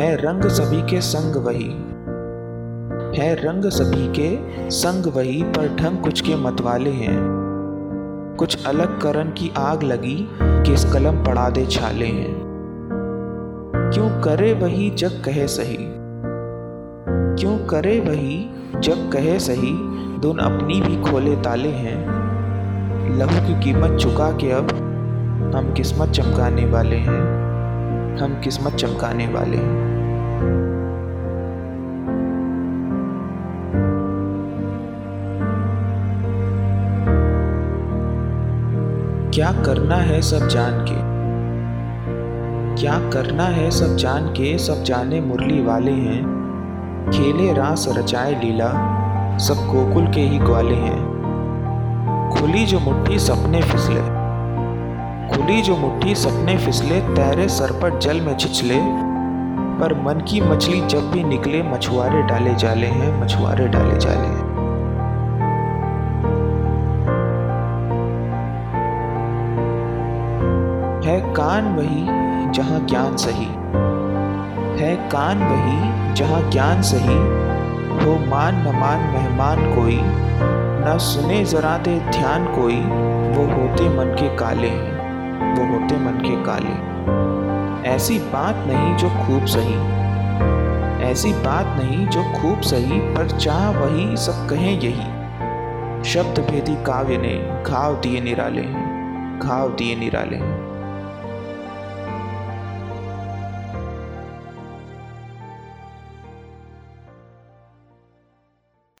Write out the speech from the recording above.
है रंग सभी के संग वही। है रंग सभी के संग वही, पर ढंग कुछ के मतवाले हैं। कुछ अलग करण की आग लगी कि इस कलम पड़ा दे छाले हैं। क्यों करे वही जग कहे सही? क्यों करे वही जग कहे सही? दोन अपनी भी खोले ताले हैं। लहू की कीमत चुका के अब हम किस्मत चमकाने वाले हैं। हम किस्मत चमकाने वाले हैं। क्या करना है सब जान के? क्या करना है सब जान के? सब जाने मुरली वाले हैं। खेले रास रचाए लीला, सब गोकुल के ही ग्वाले हैं। खुली जो मुट्ठी सपने फिसले। खुली जो मुट्ठी सपने फिसले, तैरे सर पर जल में छिछले। पर मन की मछली जब भी निकले, मछुआरे डाले जाले हैं, मछुआरे डाले जाले हैं। है कान वही जहाँ ज्ञान सही। है कान वही जहाँ ज्ञान सही। हो मान न मान मेहमान कोई। न सुने जरा दे ध्यान कोई। वो होते मन के काले हैं। वो होते मन के काले। ऐसी बात नहीं जो खूब सही। ऐसी बात नहीं जो खूब सही, पर चाह वही सब कहें यही। शब्द भेदी काव्य ने घाव दिए निराले। हैं घाव दिए निराले। हैं